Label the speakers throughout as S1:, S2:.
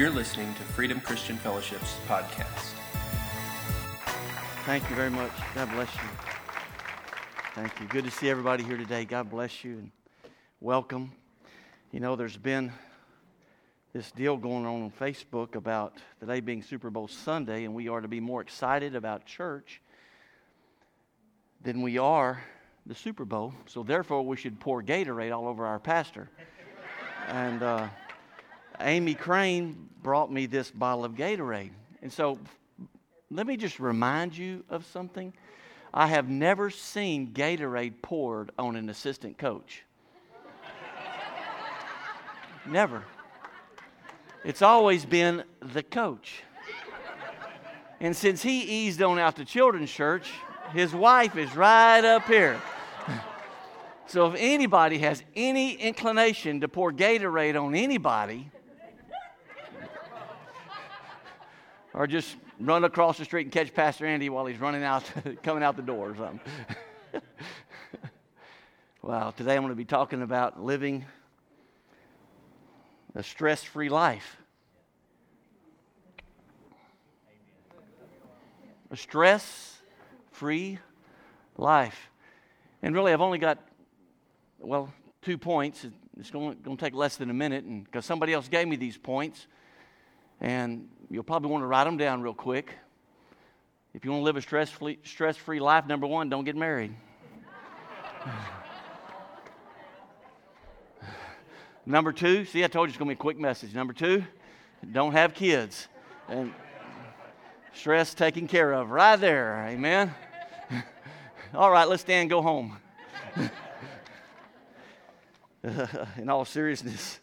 S1: You're listening to Freedom Christian Fellowship's podcast.
S2: Thank you very much. God bless you. Thank you. Good to see everybody here today. God bless you and welcome. You know, there's been this deal going on on Facebook about today being Super Bowl Sunday, and we are to be more excited about church than we are the Super Bowl. So, therefore, we should pour Gatorade all over our pastor. And, uh, Amy Crane brought me this bottle of Gatorade. And so let me just remind you of something. I have never seen Gatorade poured on an assistant coach. never. It's always been the coach. And since he eased on out to children's church, his wife is right up here. so if anybody has any inclination to pour Gatorade on anybody, or just run across the street and catch Pastor Andy while he's running out, coming out the door or something. Well, today I'm going to be talking about living a stress free life. A stress free life. And really, I've only got, well, two points. It's going, going to take less than a minute because somebody else gave me these points. And You'll probably want to write them down real quick. If you want to live a stress free, stress free life, number one, don't get married. number two, see, I told you it's going to be a quick message. Number two, don't have kids. And stress taken care of right there. Amen. all right, let's stand go home. in all seriousness.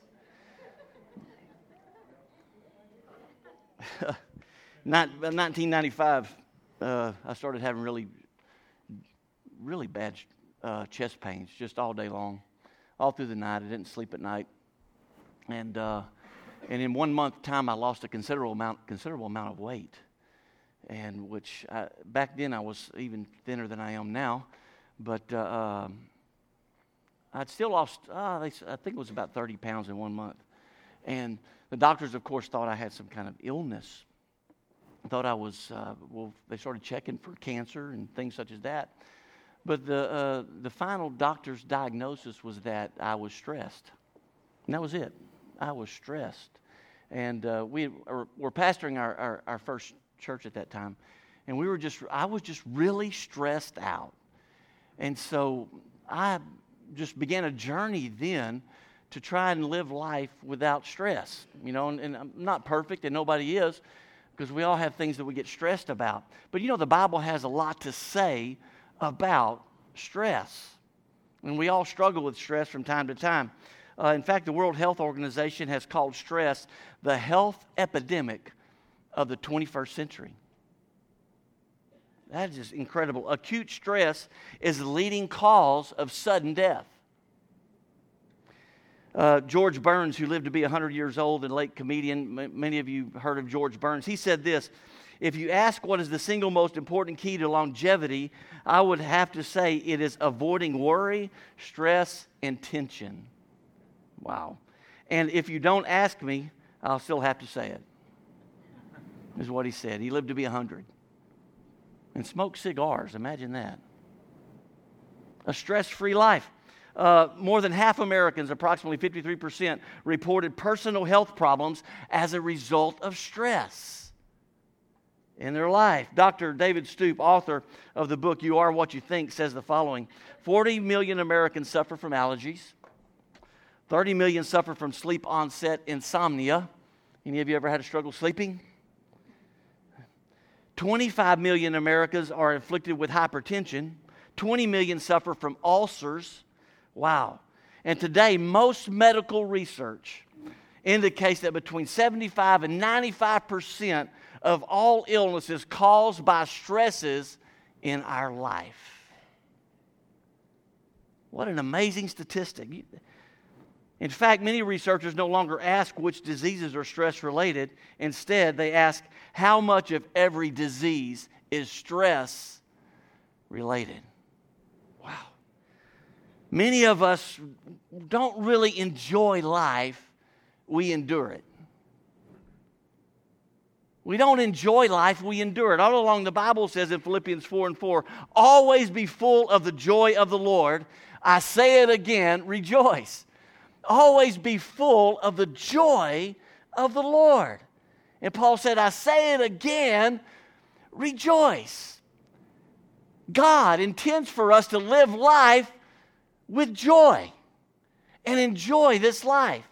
S2: 1995, uh, I started having really, really bad uh, chest pains just all day long, all through the night. I didn't sleep at night, and uh, and in one month time, I lost a considerable amount, considerable amount of weight, and which I, back then I was even thinner than I am now, but. Uh, um, I'd still lost, uh, I think it was about 30 pounds in one month. And the doctors, of course, thought I had some kind of illness. Thought I was, uh, well, they started checking for cancer and things such as that. But the, uh, the final doctor's diagnosis was that I was stressed. And that was it. I was stressed. And uh, we were pastoring our, our, our first church at that time. And we were just, I was just really stressed out. And so I just began a journey then to try and live life without stress. You know, and, and I'm not perfect, and nobody is, because we all have things that we get stressed about. But you know, the Bible has a lot to say about stress. And we all struggle with stress from time to time. Uh, in fact, the World Health Organization has called stress the health epidemic of the 21st century. That is incredible. Acute stress is the leading cause of sudden death. Uh, George Burns, who lived to be 100 years old and late comedian, m- many of you heard of George Burns, he said this If you ask what is the single most important key to longevity, I would have to say it is avoiding worry, stress, and tension. Wow. And if you don't ask me, I'll still have to say it, is what he said. He lived to be 100 and smoked cigars. Imagine that. A stress free life uh, more than half Americans, approximately 53%, reported personal health problems as a result of stress in their life. Dr. David Stoop, author of the book You Are What You Think, says the following 40 million Americans suffer from allergies, 30 million suffer from sleep onset insomnia. Any of you ever had a struggle sleeping? 25 million Americans are afflicted with hypertension. 20 million suffer from ulcers. Wow. And today, most medical research indicates that between 75 and 95% of all illnesses caused by stresses in our life. What an amazing statistic. In fact, many researchers no longer ask which diseases are stress related. Instead, they ask how much of every disease is stress related. Many of us don't really enjoy life, we endure it. We don't enjoy life, we endure it. All along, the Bible says in Philippians 4 and 4 always be full of the joy of the Lord. I say it again, rejoice. Always be full of the joy of the Lord. And Paul said, I say it again, rejoice. God intends for us to live life with joy and enjoy this life.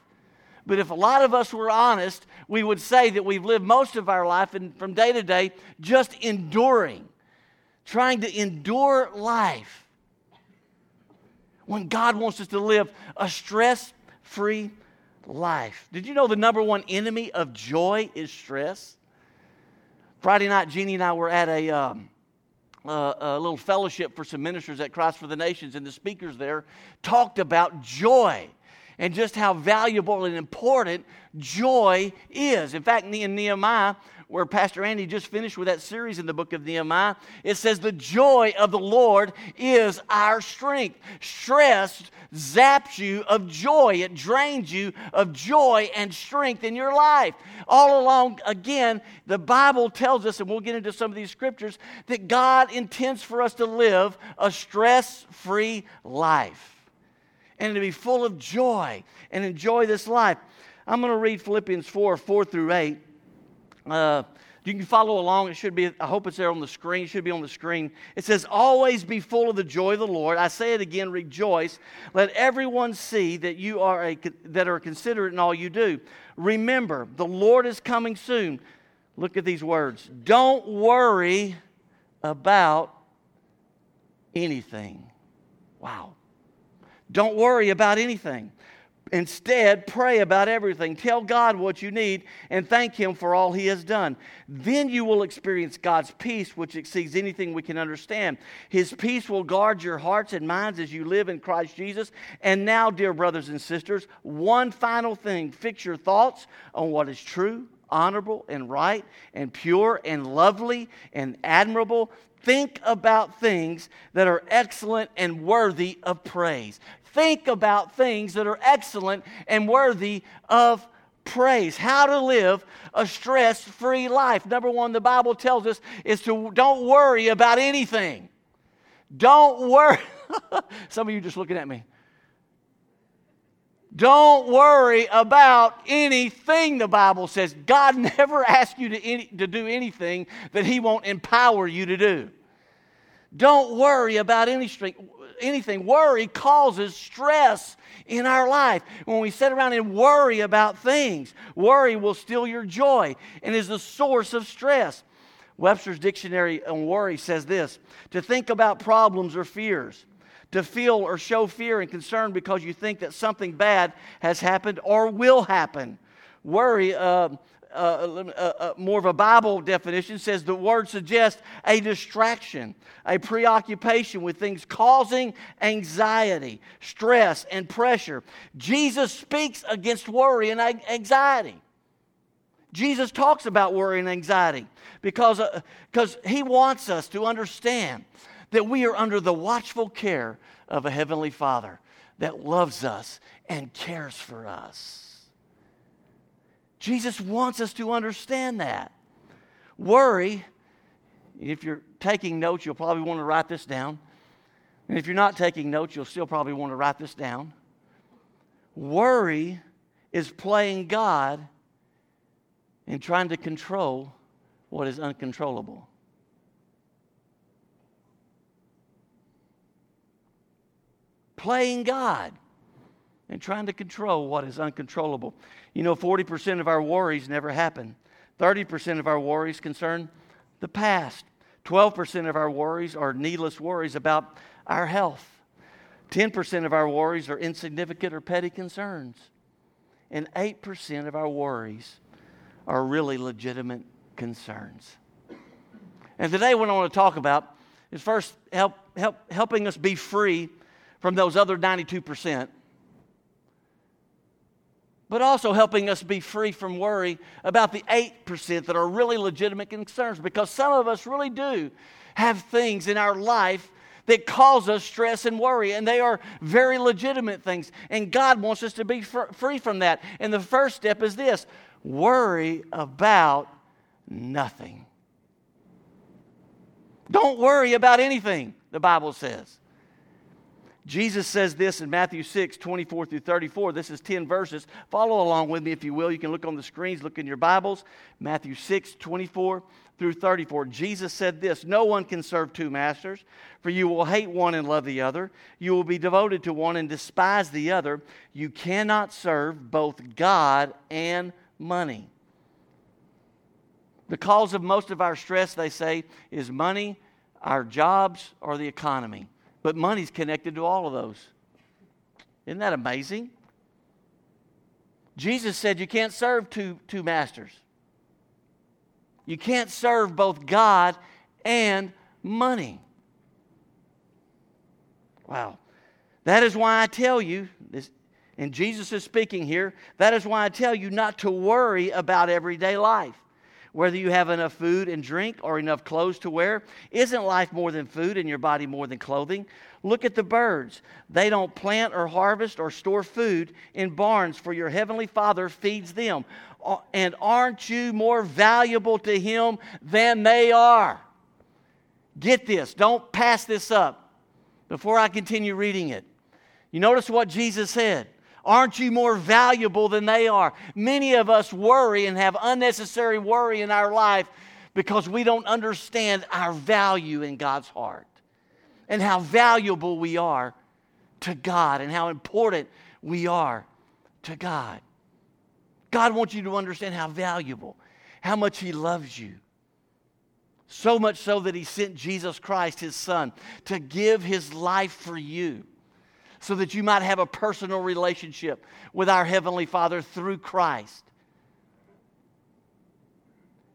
S2: But if a lot of us were honest, we would say that we've lived most of our life and from day to day just enduring, trying to endure life. When God wants us to live a stress free life. Did you know the number one enemy of joy is stress? Friday night, Jeannie and I were at a um, uh, a little fellowship for some ministers at Christ for the Nations, and the speakers there talked about joy and just how valuable and important joy is. In fact, in Nehemiah where Pastor Andy just finished with that series in the book of Nehemiah. It says, The joy of the Lord is our strength. Stress zaps you of joy, it drains you of joy and strength in your life. All along, again, the Bible tells us, and we'll get into some of these scriptures, that God intends for us to live a stress free life and to be full of joy and enjoy this life. I'm going to read Philippians 4 4 through 8. Uh, you can follow along. It should be, I hope it's there on the screen. It should be on the screen. It says, Always be full of the joy of the Lord. I say it again, rejoice. Let everyone see that you are a, that are considerate in all you do. Remember, the Lord is coming soon. Look at these words. Don't worry about anything. Wow. Don't worry about anything. Instead, pray about everything. Tell God what you need and thank Him for all He has done. Then you will experience God's peace, which exceeds anything we can understand. His peace will guard your hearts and minds as you live in Christ Jesus. And now, dear brothers and sisters, one final thing fix your thoughts on what is true, honorable, and right, and pure, and lovely, and admirable think about things that are excellent and worthy of praise think about things that are excellent and worthy of praise. How to live a stress free life. Number one, the Bible tells us is to don't worry about anything. Don't worry. Some of you just looking at me. Don't worry about anything, the Bible says. God never asks you to, any, to do anything that He won't empower you to do. Don't worry about any strength, anything. Worry causes stress in our life. When we sit around and worry about things, worry will steal your joy and is the source of stress. Webster's Dictionary on Worry says this to think about problems or fears, to feel or show fear and concern because you think that something bad has happened or will happen. Worry uh, uh, more of a Bible definition, says the word suggests a distraction, a preoccupation with things causing anxiety, stress, and pressure. Jesus speaks against worry and anxiety. Jesus talks about worry and anxiety because because uh, he wants us to understand that we are under the watchful care of a heavenly Father that loves us and cares for us. Jesus wants us to understand that. Worry, if you're taking notes, you'll probably want to write this down. And if you're not taking notes, you'll still probably want to write this down. Worry is playing God and trying to control what is uncontrollable. Playing God and trying to control what is uncontrollable. You know, 40% of our worries never happen. 30% of our worries concern the past. 12% of our worries are needless worries about our health. 10% of our worries are insignificant or petty concerns. And 8% of our worries are really legitimate concerns. And today, what I want to talk about is first help, help, helping us be free from those other 92% but also helping us be free from worry about the 8% that are really legitimate concerns because some of us really do have things in our life that cause us stress and worry, and they are very legitimate things. And God wants us to be fr- free from that. And the first step is this worry about nothing. Don't worry about anything, the Bible says. Jesus says this in Matthew 6, 24 through 34. This is 10 verses. Follow along with me if you will. You can look on the screens, look in your Bibles. Matthew 6, 24 through 34. Jesus said this No one can serve two masters, for you will hate one and love the other. You will be devoted to one and despise the other. You cannot serve both God and money. The cause of most of our stress, they say, is money, our jobs, or the economy. But money's connected to all of those. Isn't that amazing? Jesus said you can't serve two, two masters. You can't serve both God and money. Wow. That is why I tell you, this, and Jesus is speaking here, that is why I tell you not to worry about everyday life whether you have enough food and drink or enough clothes to wear. Isn't life more than food and your body more than clothing? Look at the birds. They don't plant or harvest or store food in barns, for your heavenly Father feeds them. And aren't you more valuable to Him than they are? Get this. Don't pass this up before I continue reading it. You notice what Jesus said. Aren't you more valuable than they are? Many of us worry and have unnecessary worry in our life because we don't understand our value in God's heart and how valuable we are to God and how important we are to God. God wants you to understand how valuable, how much He loves you. So much so that He sent Jesus Christ, His Son, to give His life for you so that you might have a personal relationship with our Heavenly Father through Christ.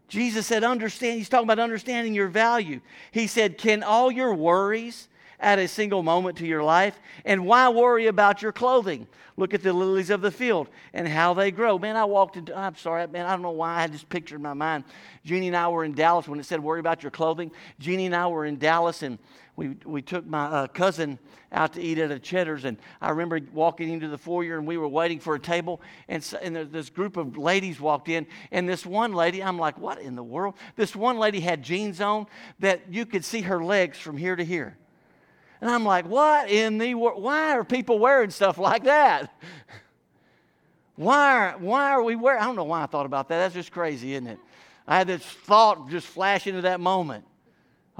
S2: Jesus said, understand, he's talking about understanding your value. He said, Can all your worries add a single moment to your life? And why worry about your clothing? Look at the lilies of the field and how they grow. Man, I walked into, I'm sorry, man, I don't know why I had this picture in my mind. Jeannie and I were in Dallas when it said worry about your clothing. Jeannie and I were in Dallas and we, we took my uh, cousin out to eat at a Cheddar's, and I remember walking into the foyer, and we were waiting for a table, and, so, and this group of ladies walked in, and this one lady, I'm like, what in the world? This one lady had jeans on that you could see her legs from here to here. And I'm like, what in the world? Why are people wearing stuff like that? Why, why are we wearing? I don't know why I thought about that. That's just crazy, isn't it? I had this thought just flash into that moment.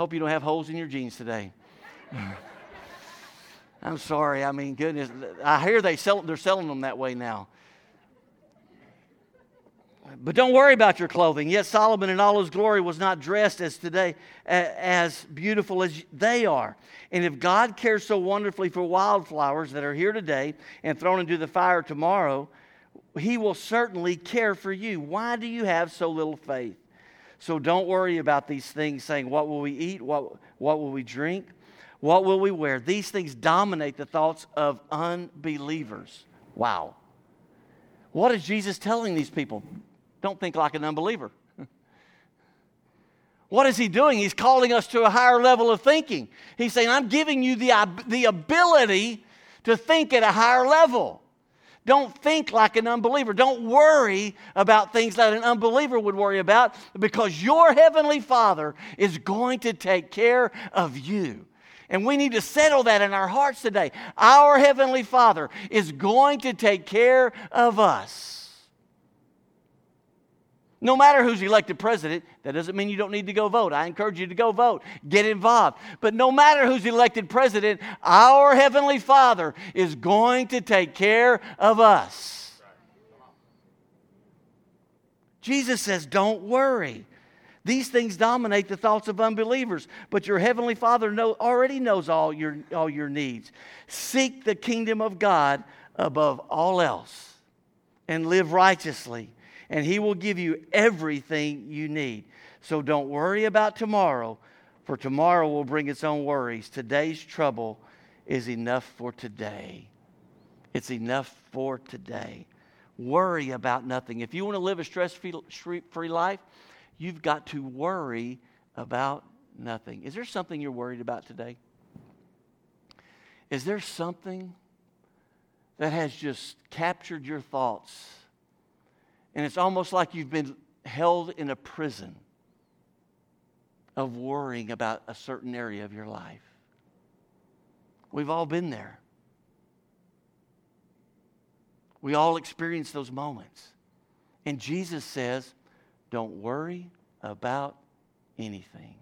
S2: Hope you don't have holes in your jeans today. I'm sorry. I mean, goodness, I hear they sell, they're selling them that way now. But don't worry about your clothing. Yet Solomon in all his glory was not dressed as today as beautiful as they are. And if God cares so wonderfully for wildflowers that are here today and thrown into the fire tomorrow, he will certainly care for you. Why do you have so little faith? So don't worry about these things saying, What will we eat? What, what will we drink? What will we wear? These things dominate the thoughts of unbelievers. Wow. What is Jesus telling these people? Don't think like an unbeliever. what is he doing? He's calling us to a higher level of thinking. He's saying, I'm giving you the, the ability to think at a higher level. Don't think like an unbeliever. Don't worry about things that an unbeliever would worry about because your heavenly Father is going to take care of you. And we need to settle that in our hearts today. Our heavenly Father is going to take care of us. No matter who's elected president, that doesn't mean you don't need to go vote. I encourage you to go vote, get involved. But no matter who's elected president, our Heavenly Father is going to take care of us. Jesus says, Don't worry. These things dominate the thoughts of unbelievers, but your heavenly Father know, already knows all your, all your needs. Seek the kingdom of God above all else and live righteously and He will give you everything you need. So don't worry about tomorrow, for tomorrow will bring its own worries. Today's trouble is enough for today. It's enough for today. Worry about nothing. If you want to live a stress free life, you've got to worry about nothing. Is there something you're worried about today? Is there something that has just captured your thoughts and it's almost like you've been held in a prison of worrying about a certain area of your life. We've all been there. We all experience those moments. And Jesus says, Don't worry about anything.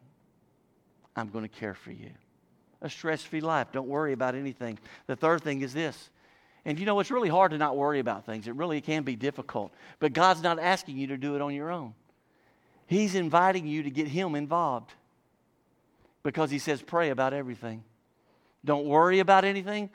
S2: I'm going to care for you. A stress free life. Don't worry about anything. The third thing is this and you know, it's really hard to not worry about things. It really can be difficult. But God's not asking you to do it on your own. He's inviting you to get Him involved because He says, pray about everything. Don't worry about anything,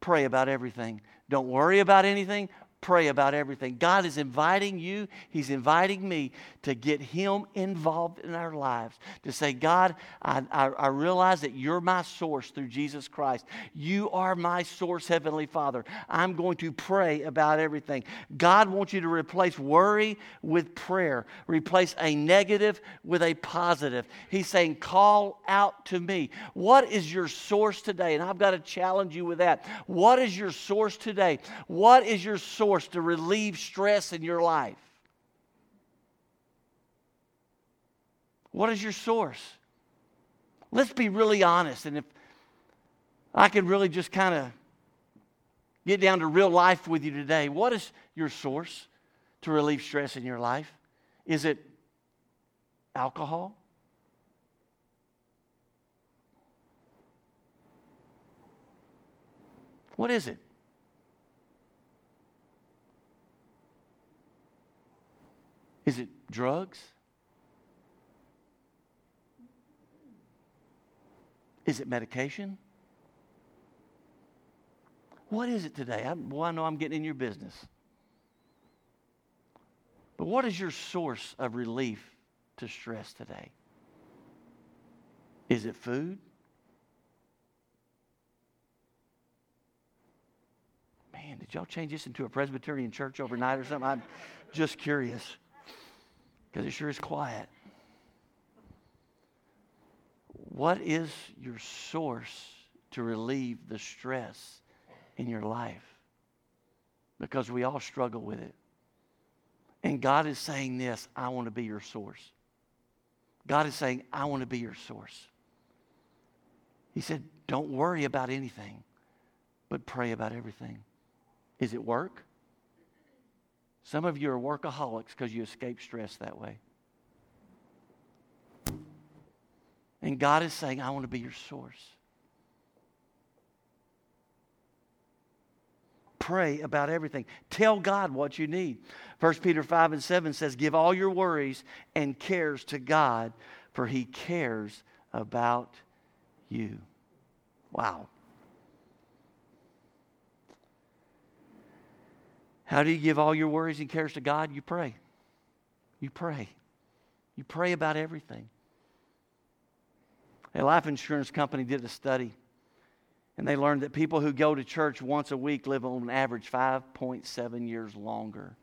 S2: pray about everything. Don't worry about anything, pray about everything. God is inviting you, He's inviting me to get Him involved in our lives. To say, God, I, I, I, realize that you're my source through Jesus Christ. You are my source, Heavenly Father. I'm going to pray about everything. God wants you to replace worry with prayer, replace a negative with a positive. He's saying, Call out to me. What is your source today? And I've got to challenge you with that. What is your source today? What is your source? to relieve stress in your life? What is your source? Let's be really honest. And if I could really just kind of get down to real life with you today, what is your source to relieve stress in your life? Is it alcohol? What is it? Is it drugs? Is it medication? What is it today? I, well, I know I'm getting in your business. But what is your source of relief to stress today? Is it food? Man, did y'all change this into a Presbyterian church overnight or something? I'm just curious. Because it sure is quiet. What is your source to relieve the stress in your life? Because we all struggle with it. And God is saying this I want to be your source. God is saying, I want to be your source. He said, Don't worry about anything, but pray about everything. Is it work? Some of you are workaholics because you escape stress that way. And God is saying, I want to be your source. Pray about everything. Tell God what you need. 1 Peter 5 and 7 says, Give all your worries and cares to God, for he cares about you. Wow. How do you give all your worries and cares to God? You pray. You pray. You pray about everything. A life insurance company did a study, and they learned that people who go to church once a week live on average 5.7 years longer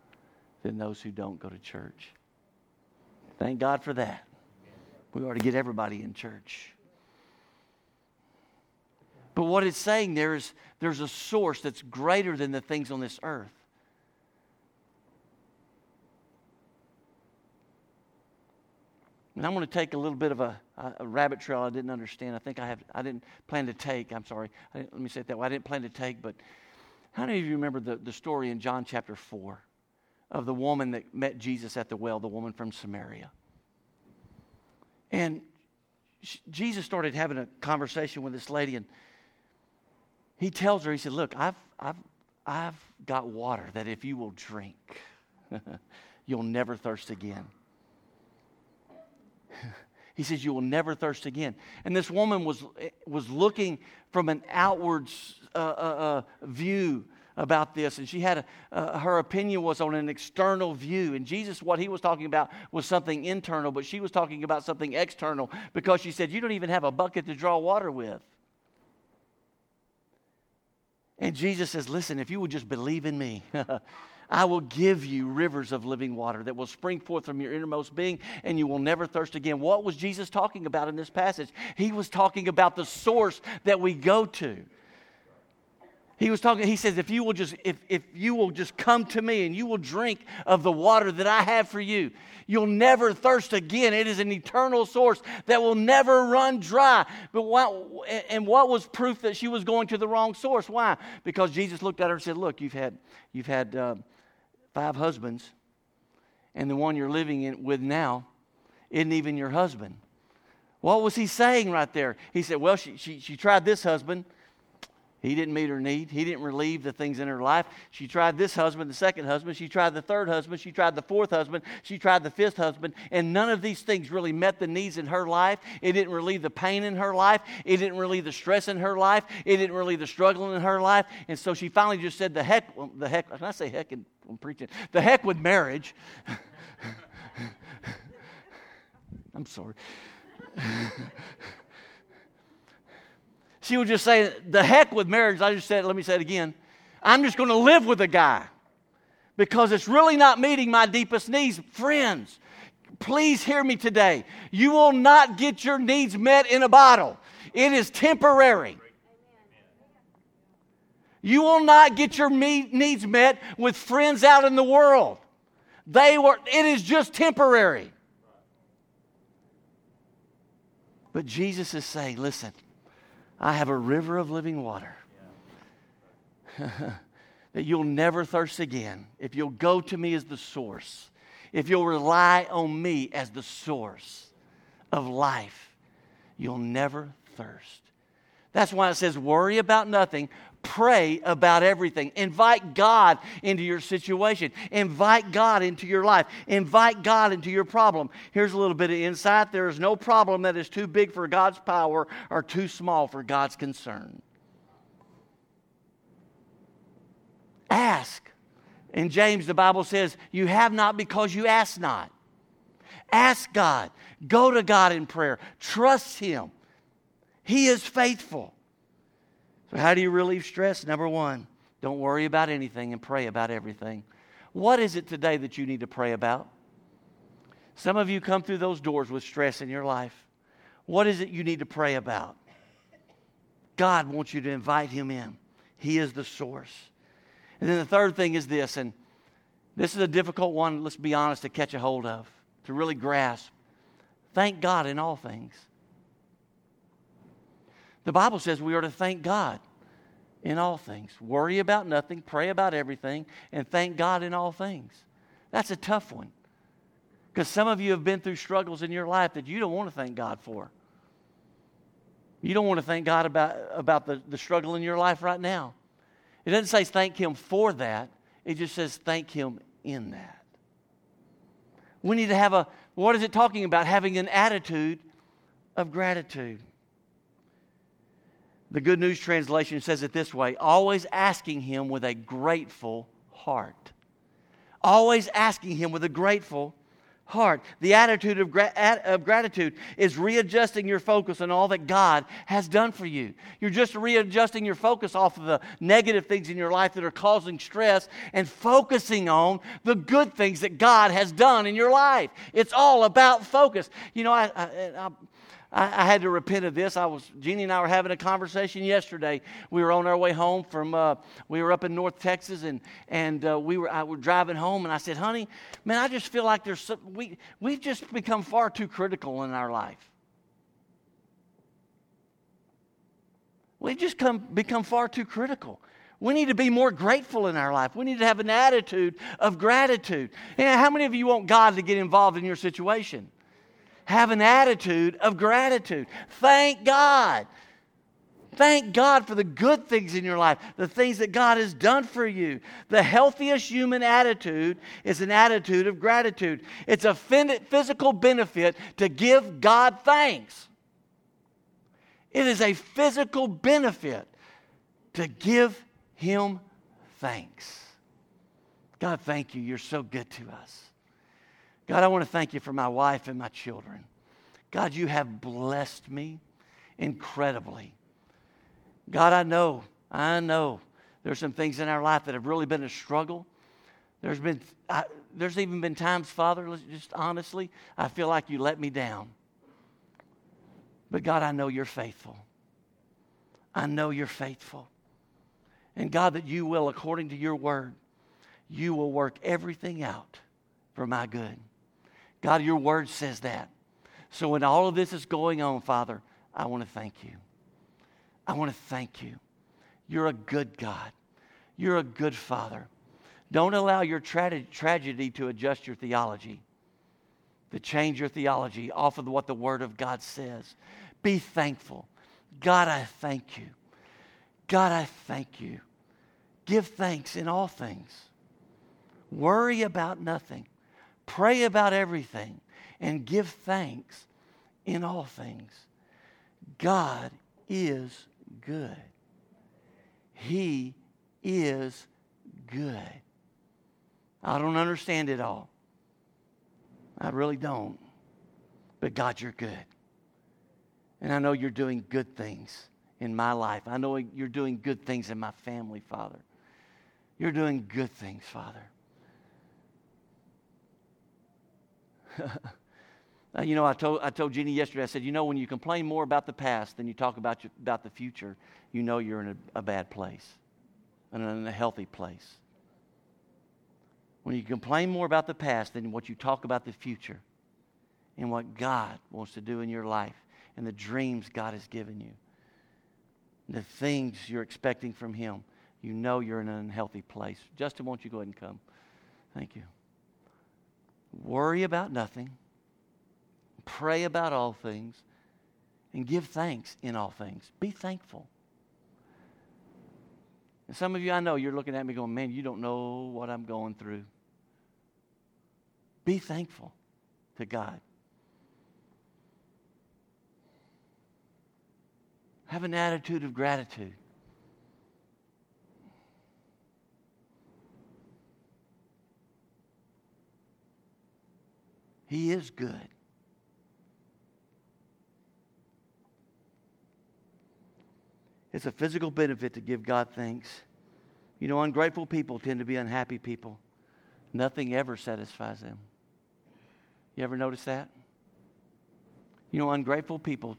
S2: than those who don't go to church. Thank God for that. We ought to get everybody in church. But what it's saying there is there's a source that's greater than the things on this earth. And I'm going to take a little bit of a, a, rabbit trail I didn't understand. I think I have I didn't plan to take. I'm sorry. let me say it that way. I didn't plan to take, but how many of you remember the, the story in John chapter 4 of the woman that met Jesus at the well, the woman from Samaria? And she, Jesus started having a conversation with this lady, and he tells her, he said, Look, I've, I've, I've got water that if you will drink, you'll never thirst again. He says, You will never thirst again. And this woman was, was looking from an outward uh, uh, uh, view about this. And she had a, uh, her opinion was on an external view. And Jesus, what he was talking about was something internal, but she was talking about something external because she said, You don't even have a bucket to draw water with. And Jesus says, Listen, if you would just believe in me. I will give you rivers of living water that will spring forth from your innermost being, and you will never thirst again. What was Jesus talking about in this passage? He was talking about the source that we go to. He was talking, he says, if you will just, if, if you will just come to me and you will drink of the water that I have for you, you'll never thirst again. It is an eternal source that will never run dry. But why, and what was proof that she was going to the wrong source? Why? Because Jesus looked at her and said, look, you've had, you've had, uh, five husbands, and the one you're living in, with now isn't even your husband. What was he saying right there? He said, Well, she, she, she tried this husband he didn't meet her need. He didn't relieve the things in her life. She tried this husband, the second husband. She tried the third husband. She tried the fourth husband. She tried the fifth husband. And none of these things really met the needs in her life. It didn't relieve the pain in her life. It didn't relieve the stress in her life. It didn't relieve the struggle in her life. And so she finally just said, The heck, well, the heck, can I say heck? In, I'm preaching. The heck with marriage. I'm sorry. she was just saying, the heck with marriage. I just said, let me say it again. I'm just going to live with a guy because it's really not meeting my deepest needs. Friends, please hear me today. You will not get your needs met in a bottle, it is temporary. You will not get your needs met with friends out in the world. They were, it is just temporary. But Jesus is saying, listen, I have a river of living water that you'll never thirst again if you'll go to me as the source, if you'll rely on me as the source of life, you'll never thirst. That's why it says, worry about nothing, Pray about everything. Invite God into your situation. Invite God into your life. Invite God into your problem. Here's a little bit of insight there is no problem that is too big for God's power or too small for God's concern. Ask. In James, the Bible says, You have not because you ask not. Ask God. Go to God in prayer. Trust Him. He is faithful. So, how do you relieve stress? Number one, don't worry about anything and pray about everything. What is it today that you need to pray about? Some of you come through those doors with stress in your life. What is it you need to pray about? God wants you to invite Him in, He is the source. And then the third thing is this, and this is a difficult one, let's be honest, to catch a hold of, to really grasp. Thank God in all things. The Bible says we are to thank God in all things, worry about nothing, pray about everything, and thank God in all things. That's a tough one because some of you have been through struggles in your life that you don't want to thank God for. You don't want to thank God about, about the, the struggle in your life right now. It doesn't say thank Him for that, it just says thank Him in that. We need to have a, what is it talking about? Having an attitude of gratitude. The Good News Translation says it this way always asking Him with a grateful heart. Always asking Him with a grateful heart. The attitude of, gra- of, gratitude is readjusting your focus on all that God has done for you. You're just readjusting your focus off of the negative things in your life that are causing stress and focusing on the good things that God has done in your life. It's all about focus. You know, I, I, I I, I, had to repent of this. I was Jeannie and I were having a conversation yesterday. We were on our way home from uh, we were up in North Texas, and and uh, we were I were driving home, and I said, "Honey, man, I just feel like there's some, we we've just become far too critical in our life. We've just come become far too critical." We need to be more grateful in our life. We need to have an attitude of gratitude. how many of you want God to get involved in your situation? have an attitude of gratitude. Thank God. Thank God for the good things in your life, the things that God has done for you. The healthiest human attitude is an attitude of gratitude. It's a physical benefit to give God thanks. It is a physical benefit to give Him thanks. God, thank you. You're so good to us. God, I want to thank you for my wife and my children. God, you have blessed me incredibly. God, I know, I know there's some things in our life that have really been a struggle. There's been, I, there's even been times, Father, just honestly, I feel like you let me down. But God, I know you're faithful. I know you're faithful. And God, that you will, according to your word, you will work everything out for my good. God, your word says that. So when all of this is going on, Father, I want to thank you. I want to thank you. You're a good God. You're a good Father. Don't allow your tra- tragedy to adjust your theology, to change your theology off of what the Word of God says. Be thankful. God, I thank you. God, I thank you. Give thanks in all things. Worry about nothing. Pray about everything and give thanks in all things. God is good. He is good. I don't understand it all. I really don't. But God, you're good. And I know you're doing good things in my life. I know you're doing good things in my family, Father. You're doing good things, Father. Uh, you know, I told, I told Jeannie yesterday, I said, you know, when you complain more about the past than you talk about, your, about the future, you know you're in a, a bad place and in a healthy place. When you complain more about the past than what you talk about the future and what God wants to do in your life and the dreams God has given you, the things you're expecting from Him, you know you're in an unhealthy place. Justin, won't you go ahead and come? Thank you. Worry about nothing, pray about all things, and give thanks in all things. Be thankful. And some of you, I know you're looking at me going, man, you don't know what I'm going through. Be thankful to God. Have an attitude of gratitude. He is good. It's a physical benefit to give God thanks. You know, ungrateful people tend to be unhappy people. Nothing ever satisfies them. You ever notice that? You know, ungrateful people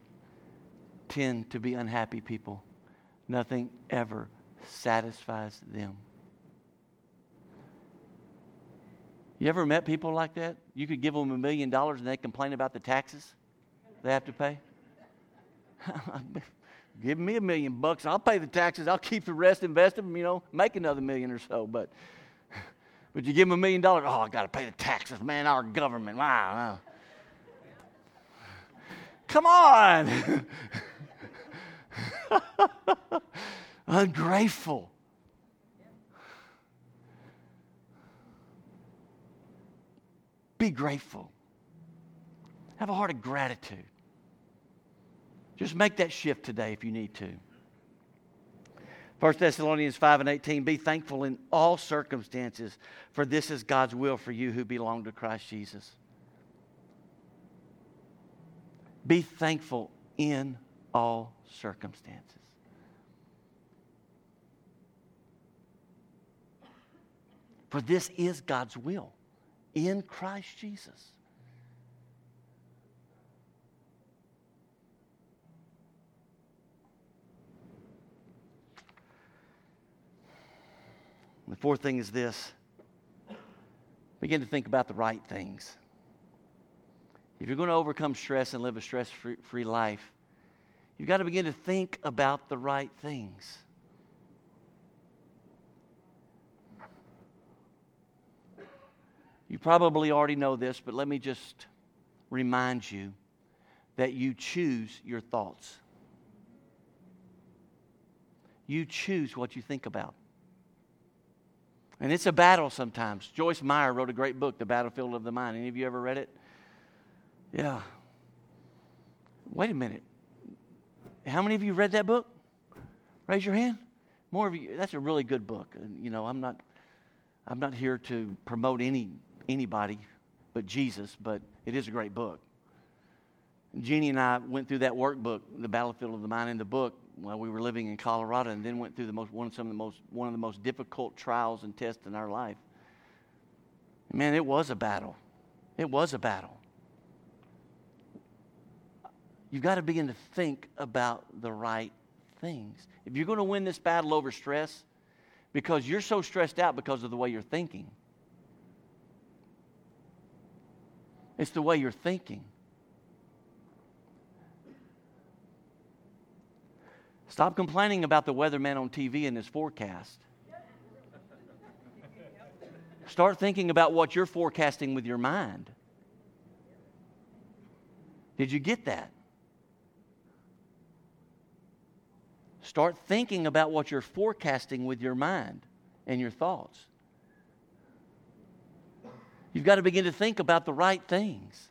S2: tend to be unhappy people. Nothing ever satisfies them. You ever met people like that? You could give them a million dollars and they complain about the taxes they have to pay? give me a million bucks, I'll pay the taxes, I'll keep the rest, invest them, you know, make another million or so. But but you give them a million dollars, oh, I gotta pay the taxes, man, our government. Wow. Come on. Ungrateful. Be grateful. Have a heart of gratitude. Just make that shift today if you need to. 1 Thessalonians 5 and 18 Be thankful in all circumstances, for this is God's will for you who belong to Christ Jesus. Be thankful in all circumstances. For this is God's will in Christ Jesus. The fourth thing is this begin to think about the right things. If you're going to overcome stress and live a stress free life, you've got to begin to think about the right things. You probably already know this, but let me just remind you that you choose your thoughts. You choose what you think about. And it's a battle sometimes. Joyce Meyer wrote a great book, The Battlefield of the Mind. Any of you ever read it? Yeah. Wait a minute. How many of you read that book? Raise your hand. More of you. That's a really good book. And, you know, I'm not, I'm not here to promote any anybody but Jesus, but it is a great book. Jeannie and I went through that workbook, The Battlefield of the Mind, in the book while we were living in Colorado, and then went through the most, one, of some of the most, one of the most difficult trials and tests in our life. Man, it was a battle. It was a battle. You've got to begin to think about the right things. If you're going to win this battle over stress, because you're so stressed out because of the way you're thinking, it's the way you're thinking. Stop complaining about the weatherman on TV and his forecast. Start thinking about what you're forecasting with your mind. Did you get that? Start thinking about what you're forecasting with your mind and your thoughts. You've got to begin to think about the right things.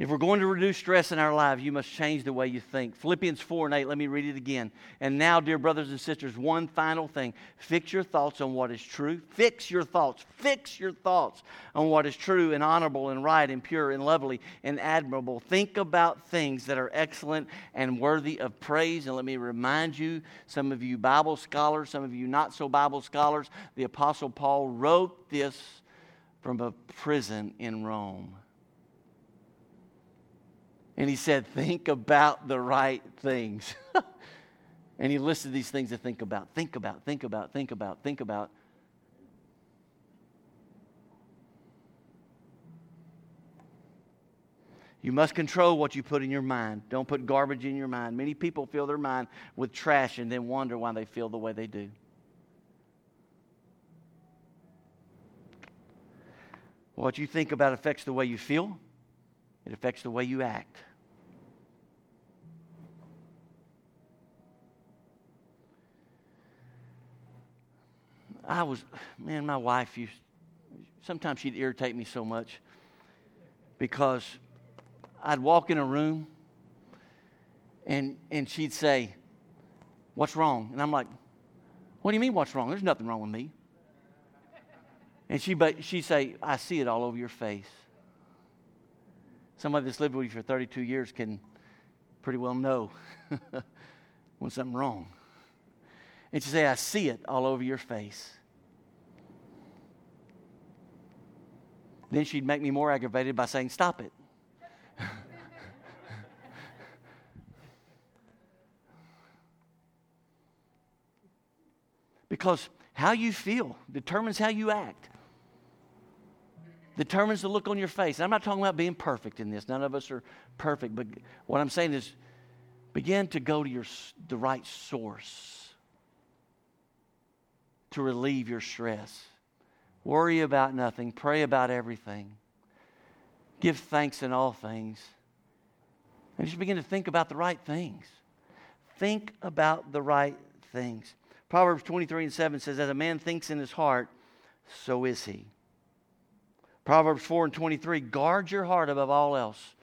S2: If we're going to reduce stress in our lives, you must change the way you think. Philippians 4 and 8, let me read it again. And now, dear brothers and sisters, one final thing. Fix your thoughts on what is true. Fix your thoughts. Fix your thoughts on what is true and honorable and right and pure and lovely and admirable. Think about things that are excellent and worthy of praise. And let me remind you, some of you Bible scholars, some of you not so Bible scholars, the Apostle Paul wrote this from a prison in Rome and he said, Think about the right things. and he listed these things to think about think about, think about, think about, think about. You must control what you put in your mind. Don't put garbage in your mind. Many people fill their mind with trash and then wonder why they feel the way they do. What you think about affects the way you feel, it affects the way you act. I was, man, my wife used, sometimes she'd irritate me so much because I'd walk in a room and, and she'd say, What's wrong? And I'm like, What do you mean, what's wrong? There's nothing wrong with me. And she, but she'd say, I see it all over your face. Somebody that's lived with you for 32 years can pretty well know when something's wrong. And she say, I see it all over your face. Then she'd make me more aggravated by saying, Stop it. because how you feel determines how you act, determines the look on your face. And I'm not talking about being perfect in this, none of us are perfect, but what I'm saying is begin to go to your, the right source to relieve your stress. Worry about nothing. Pray about everything. Give thanks in all things. And just begin to think about the right things. Think about the right things. Proverbs 23 and 7 says, As a man thinks in his heart, so is he. Proverbs 4 and 23 guard your heart above all else.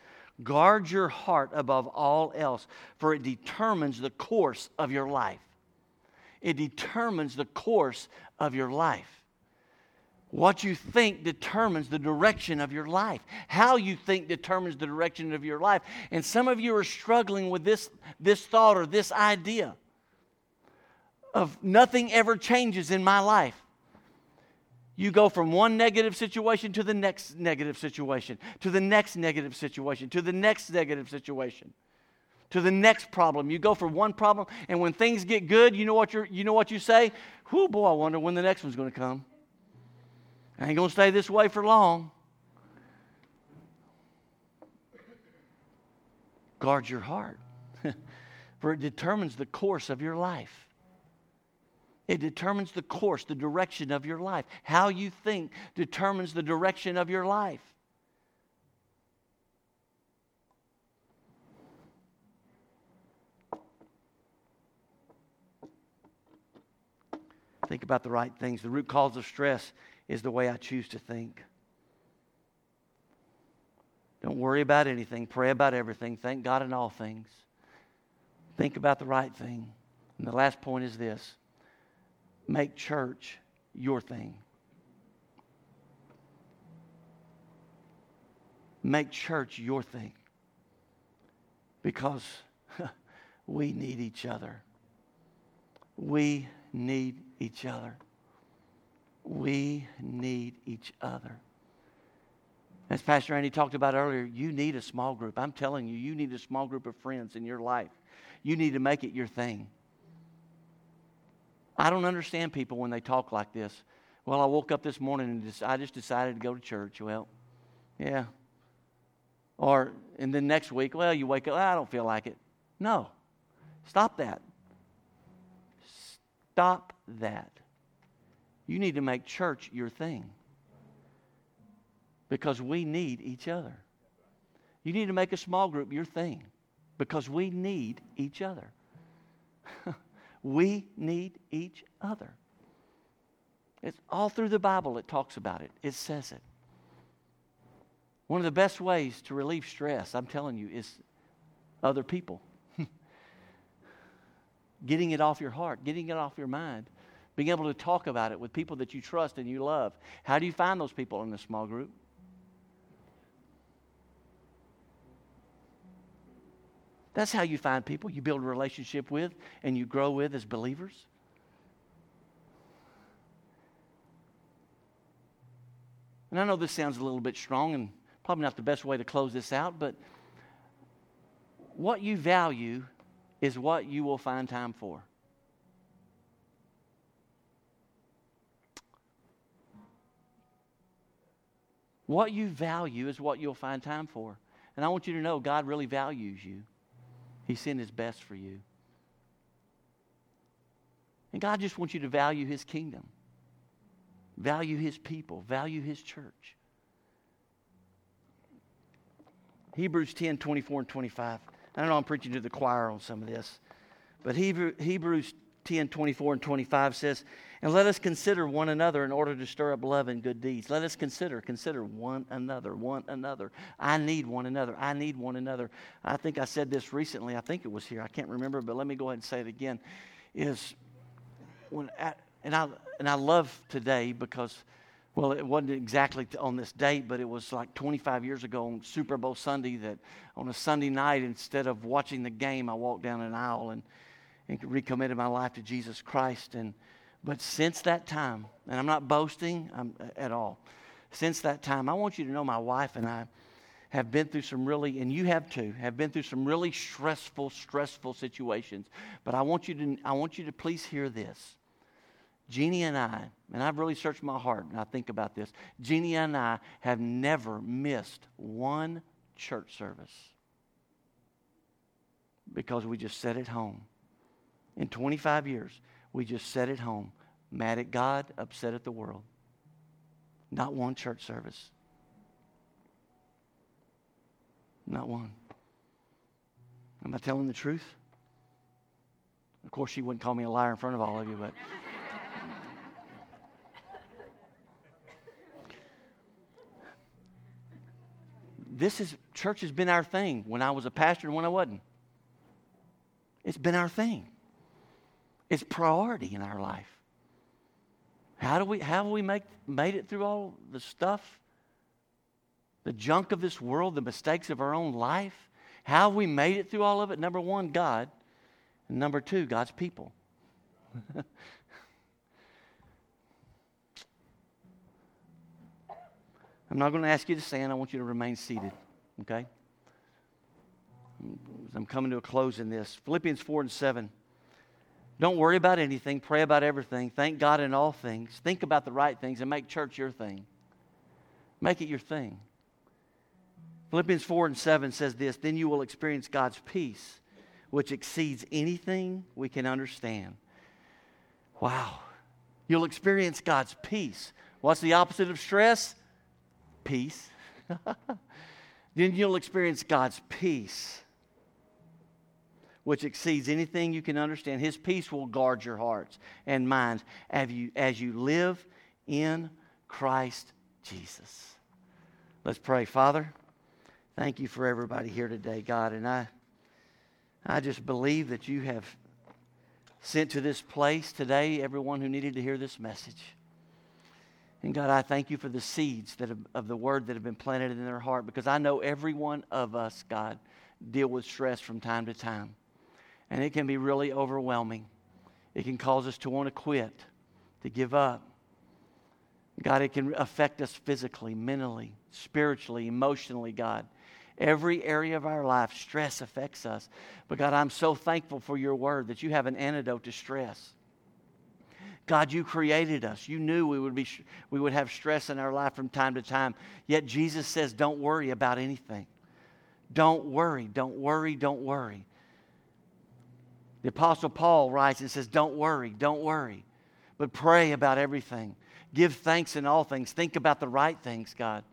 S2: Guard your heart above all else, for it determines the course of your life. It determines the course of your life. What you think determines the direction of your life. How you think determines the direction of your life. And some of you are struggling with this, this thought or this idea of nothing ever changes in my life. You go from one negative situation to the next negative situation, to the next negative situation, to the next negative situation, to the next problem. You go from one problem, and when things get good, you know what, you you know what you say? Whoa, boy, I wonder when the next one's going to come. I ain't going to stay this way for long. Guard your heart, for it determines the course of your life. It determines the course, the direction of your life. How you think determines the direction of your life. Think about the right things. The root cause of stress is the way I choose to think. Don't worry about anything. Pray about everything. Thank God in all things. Think about the right thing. And the last point is this make church your thing. Make church your thing because we need each other. We need each other. We need each other. As Pastor Andy talked about earlier, you need a small group. I'm telling you, you need a small group of friends in your life. You need to make it your thing. I don't understand people when they talk like this. Well, I woke up this morning and just, I just decided to go to church. Well, yeah. Or, and then next week, well, you wake up, I don't feel like it. No. Stop that. Stop that. You need to make church your thing because we need each other. You need to make a small group your thing because we need each other. we need each other. It's all through the Bible it talks about it. It says it. One of the best ways to relieve stress, I'm telling you, is other people. getting it off your heart, getting it off your mind, being able to talk about it with people that you trust and you love. How do you find those people in a small group? That's how you find people you build a relationship with and you grow with as believers. And I know this sounds a little bit strong and probably not the best way to close this out, but what you value is what you will find time for. What you value is what you'll find time for. And I want you to know God really values you. He sent His best for you. And God just wants you to value His kingdom, value His people, value His church. Hebrews 10 24 and 25. I don't know I'm preaching to the choir on some of this, but Hebrew, Hebrews 10 24 and 25 says, And let us consider one another in order to stir up love and good deeds. Let us consider, consider one another, one another. I need one another. I need one another. I think I said this recently. I think it was here. I can't remember, but let me go ahead and say it again. Is when and I and I love today because well, it wasn't exactly on this date, but it was like 25 years ago on Super Bowl Sunday that on a Sunday night, instead of watching the game, I walked down an aisle and and recommitted my life to Jesus Christ. And, but since that time, and I'm not boasting I'm, um, at all, since that time, I want you to know my wife and I have been through some really, and you have too, have been through some really stressful, stressful situations. But I want you to, I want you to please hear this. Jeannie and I, and I've really searched my heart and I think about this, Jeannie and I have never missed one church service because we just sat at home in 25 years, we just sat at home, mad at God, upset at the world. Not one church service. Not one. Am I telling the truth? Of course, she wouldn't call me a liar in front of all of you, but. this is, church has been our thing when I was a pastor and when I wasn't. It's been our thing. It's priority in our life. How do we how have we make, made it through all the stuff, the junk of this world, the mistakes of our own life? How have we made it through all of it? Number one, God. And number two, God's people. I'm not going to ask you to stand. I want you to remain seated, okay? I'm coming to a close in this. Philippians 4 and 7. Don't worry about anything. Pray about everything. Thank God in all things. Think about the right things and make church your thing. Make it your thing. Philippians 4 and 7 says this Then you will experience God's peace, which exceeds anything we can understand. Wow. You'll experience God's peace. What's the opposite of stress? Peace. then you'll experience God's peace which exceeds anything you can understand. His peace will guard your hearts and minds as you, as you live in Christ Jesus. Let's pray. Father, thank you for everybody here today, God. And I, I just believe that you have sent to this place today everyone who needed to hear this message. And God, I thank you for the seeds that have, of the word that have been planted in their heart because I know every one of us, God, deal with stress from time to time. And it can be really overwhelming. It can cause us to want to quit, to give up. God, it can affect us physically, mentally, spiritually, emotionally, God. Every area of our life, stress affects us. But God, I'm so thankful for your word that you have an antidote to stress. God, you created us. You knew we would, be, we would have stress in our life from time to time. Yet Jesus says, don't worry about anything. Don't worry, don't worry, don't worry. The Apostle Paul writes and says, Don't worry, don't worry, but pray about everything. Give thanks in all things. Think about the right things, God.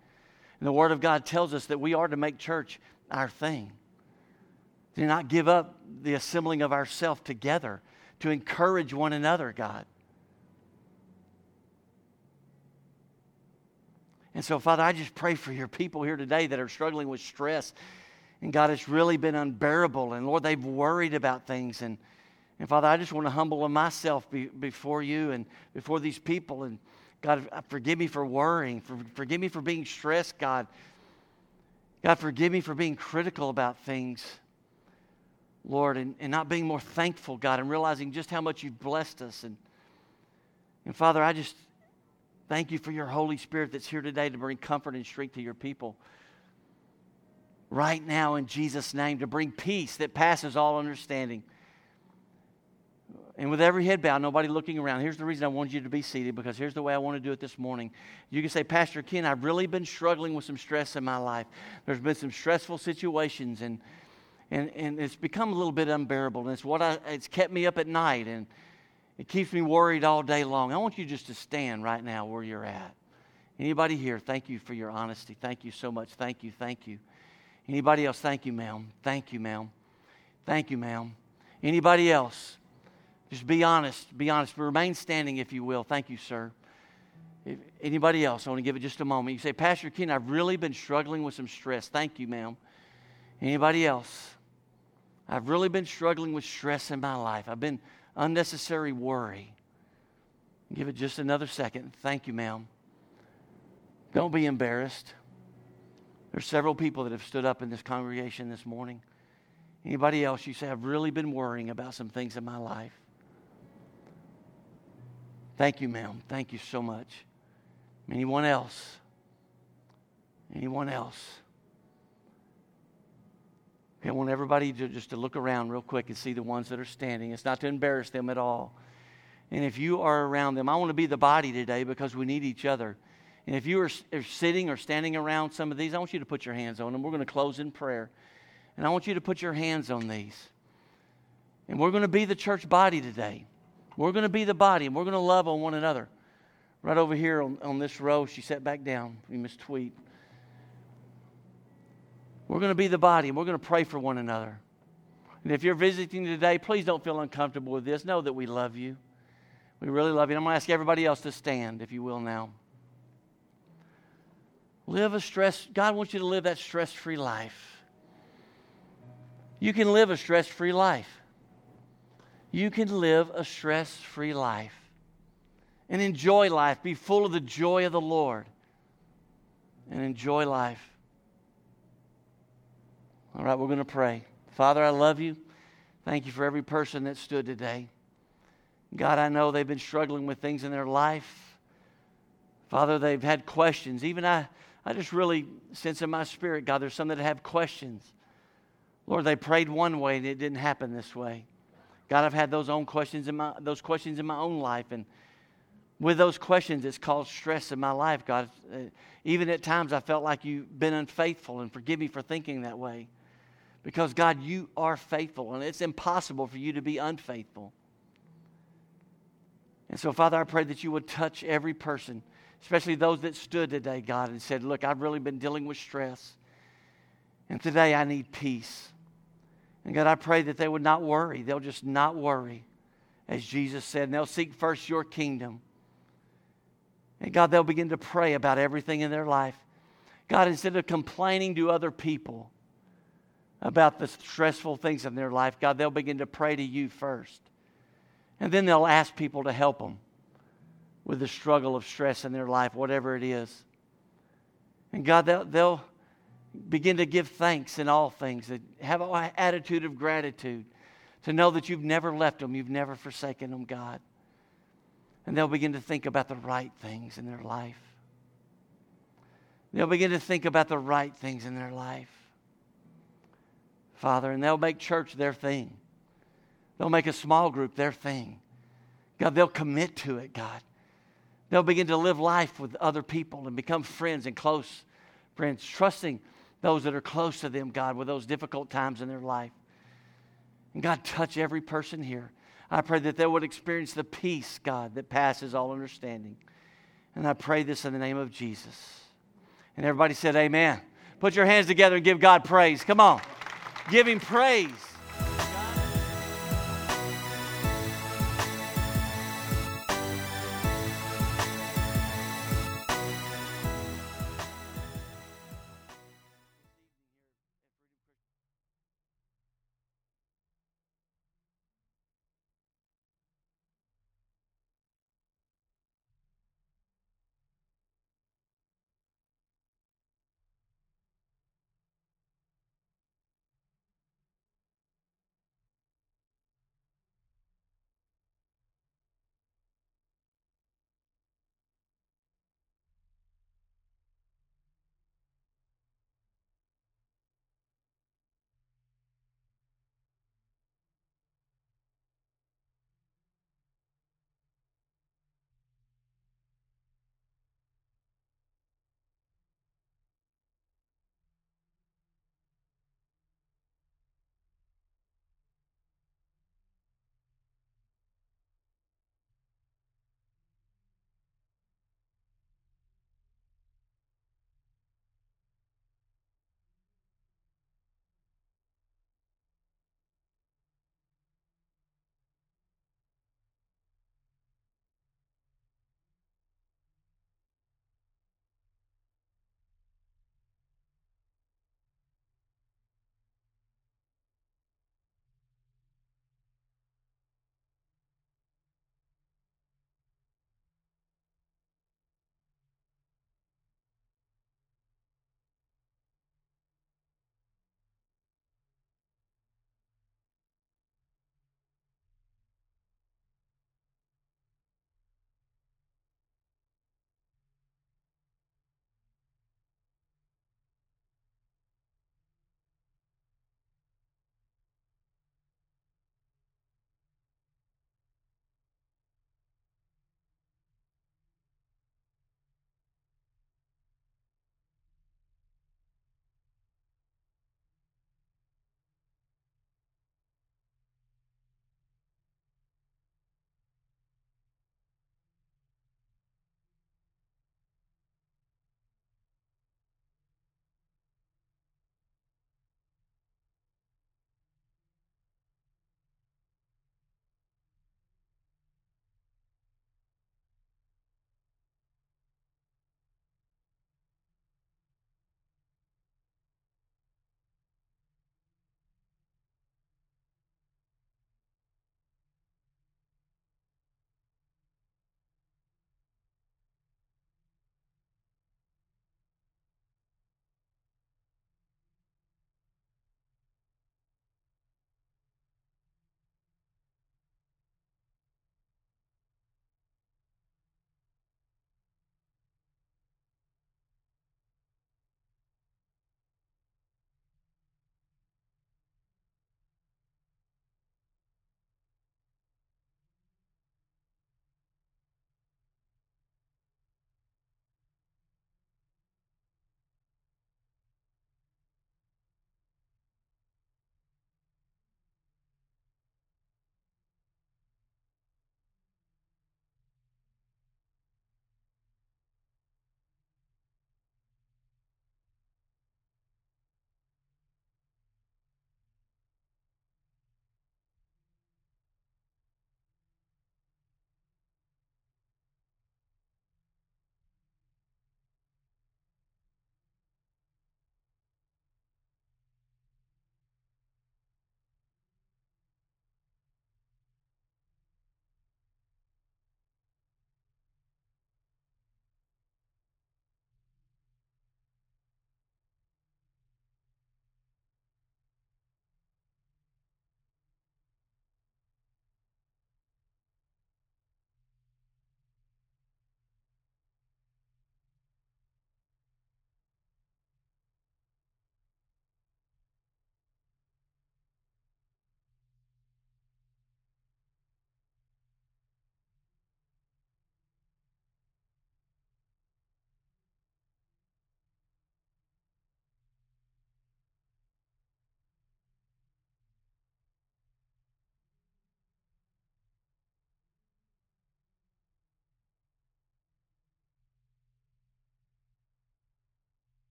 S2: And the Word of God tells us that we are to make church our thing. Do not give up the assembling of ourselves together, to encourage one another, God. And so, Father, I just pray for your people here today that are struggling with stress and God, it's really been unbearable. And Lord, they've worried about things. And, and Father, I just want to humble myself be, before you and before these people. And God, forgive me for worrying. For, forgive me for being stressed, God. God, forgive me for being critical about things, Lord, and, and not being more thankful, God, and realizing just how much you've blessed us. And, and Father, I just thank you for your Holy Spirit that's here today to bring comfort and strength to your people right now in Jesus' name to bring peace that passes all understanding. And with every head bowed, nobody looking around, here's the reason I wanted you to be seated because here's the way I want to do it this morning. You can say, Pastor Ken, I've really been struggling with some stress in my life. There's been some stressful situations, and, and, and it's become a little bit unbearable. And it's, what I, it's kept me up at night, and it keeps me worried all day long. I want you just to stand right now where you're at. Anybody here, thank you for your honesty. Thank you so much. Thank you. Thank you. Anybody else? Thank you, ma'am. Thank you, ma'am. Thank you, ma'am. Anybody else? Just be honest. Be honest. Remain standing, if you will. Thank you, sir. If anybody else? I want to give it just a moment. You say, Pastor Ken, I've really been struggling with some stress. Thank you, ma'am. Anybody else? I've really been struggling with stress in my life. I've been unnecessary worry. Give it just another second. Thank you, ma'am. Don't be embarrassed. There's several people that have stood up in this congregation this morning. Anybody else, you say, I've really been worrying about some things in my life. Thank you, ma'am. Thank you so much. Anyone else? Anyone else? I want everybody to, just to look around real quick and see the ones that are standing. It's not to embarrass them at all. And if you are around them, I want to be the body today because we need each other. And if you are, are sitting or standing around some of these, I want you to put your hands on them. We're going to close in prayer. And I want you to put your hands on these. And we're going to be the church body today. We're going to be the body, and we're going to love on one another. Right over here on, on this row, she sat back down. We missed tweet. We're going to be the body, and we're going to pray for one another. And if you're visiting today, please don't feel uncomfortable with this. Know that we love you. We really love you. And I'm going to ask everybody else to stand, if you will, now. Live a stress, God wants you to live that stress free life. You can live a stress free life. You can live a stress free life and enjoy life. Be full of the joy of the Lord and enjoy life. All right, we're going to pray. Father, I love you. Thank you for every person that stood today. God, I know they've been struggling with things in their life. Father, they've had questions. Even I I just really sense in my spirit, God, there's some that have questions. Lord, they prayed one way and it didn't happen this way. God, I've had those own questions in my those questions in my own life, and with those questions, it's caused stress in my life. God, uh, even at times, I felt like you've been unfaithful, and forgive me for thinking that way, because God, you are faithful, and it's impossible for you to be unfaithful. And so, Father, I pray that you would touch every person especially those that stood today, God, and said, Look, I've really been dealing with stress, and today I need peace. And God, I pray that they would not worry. They'll just not worry, as Jesus said, and they'll seek first your kingdom. And God, they'll begin to pray about everything in their life. God, instead of complaining to other people about the stressful things in their life, God, they'll begin to pray to you first. And then they'll ask people to help them with the struggle of stress in their life, whatever it is. And God, they'll, they'll begin to give thanks in all things, have an attitude of gratitude, to know that you've never left them, you've never forsaken them, God. And they'll begin to think about the right things in their life. They'll begin to think about the right things in their life, Father, and they'll make church their thing. They'll make a small group their thing. God, they'll commit to it, God. They'll begin to live life with other people and become friends and close friends, trusting those that are close to them, God, with those difficult times in their life. And God, touch every person here. I pray that they would experience the peace, God, that passes all understanding. And I pray this in the name of Jesus. And everybody said, Amen. Put your hands together and give God praise. Come on. Give him praise.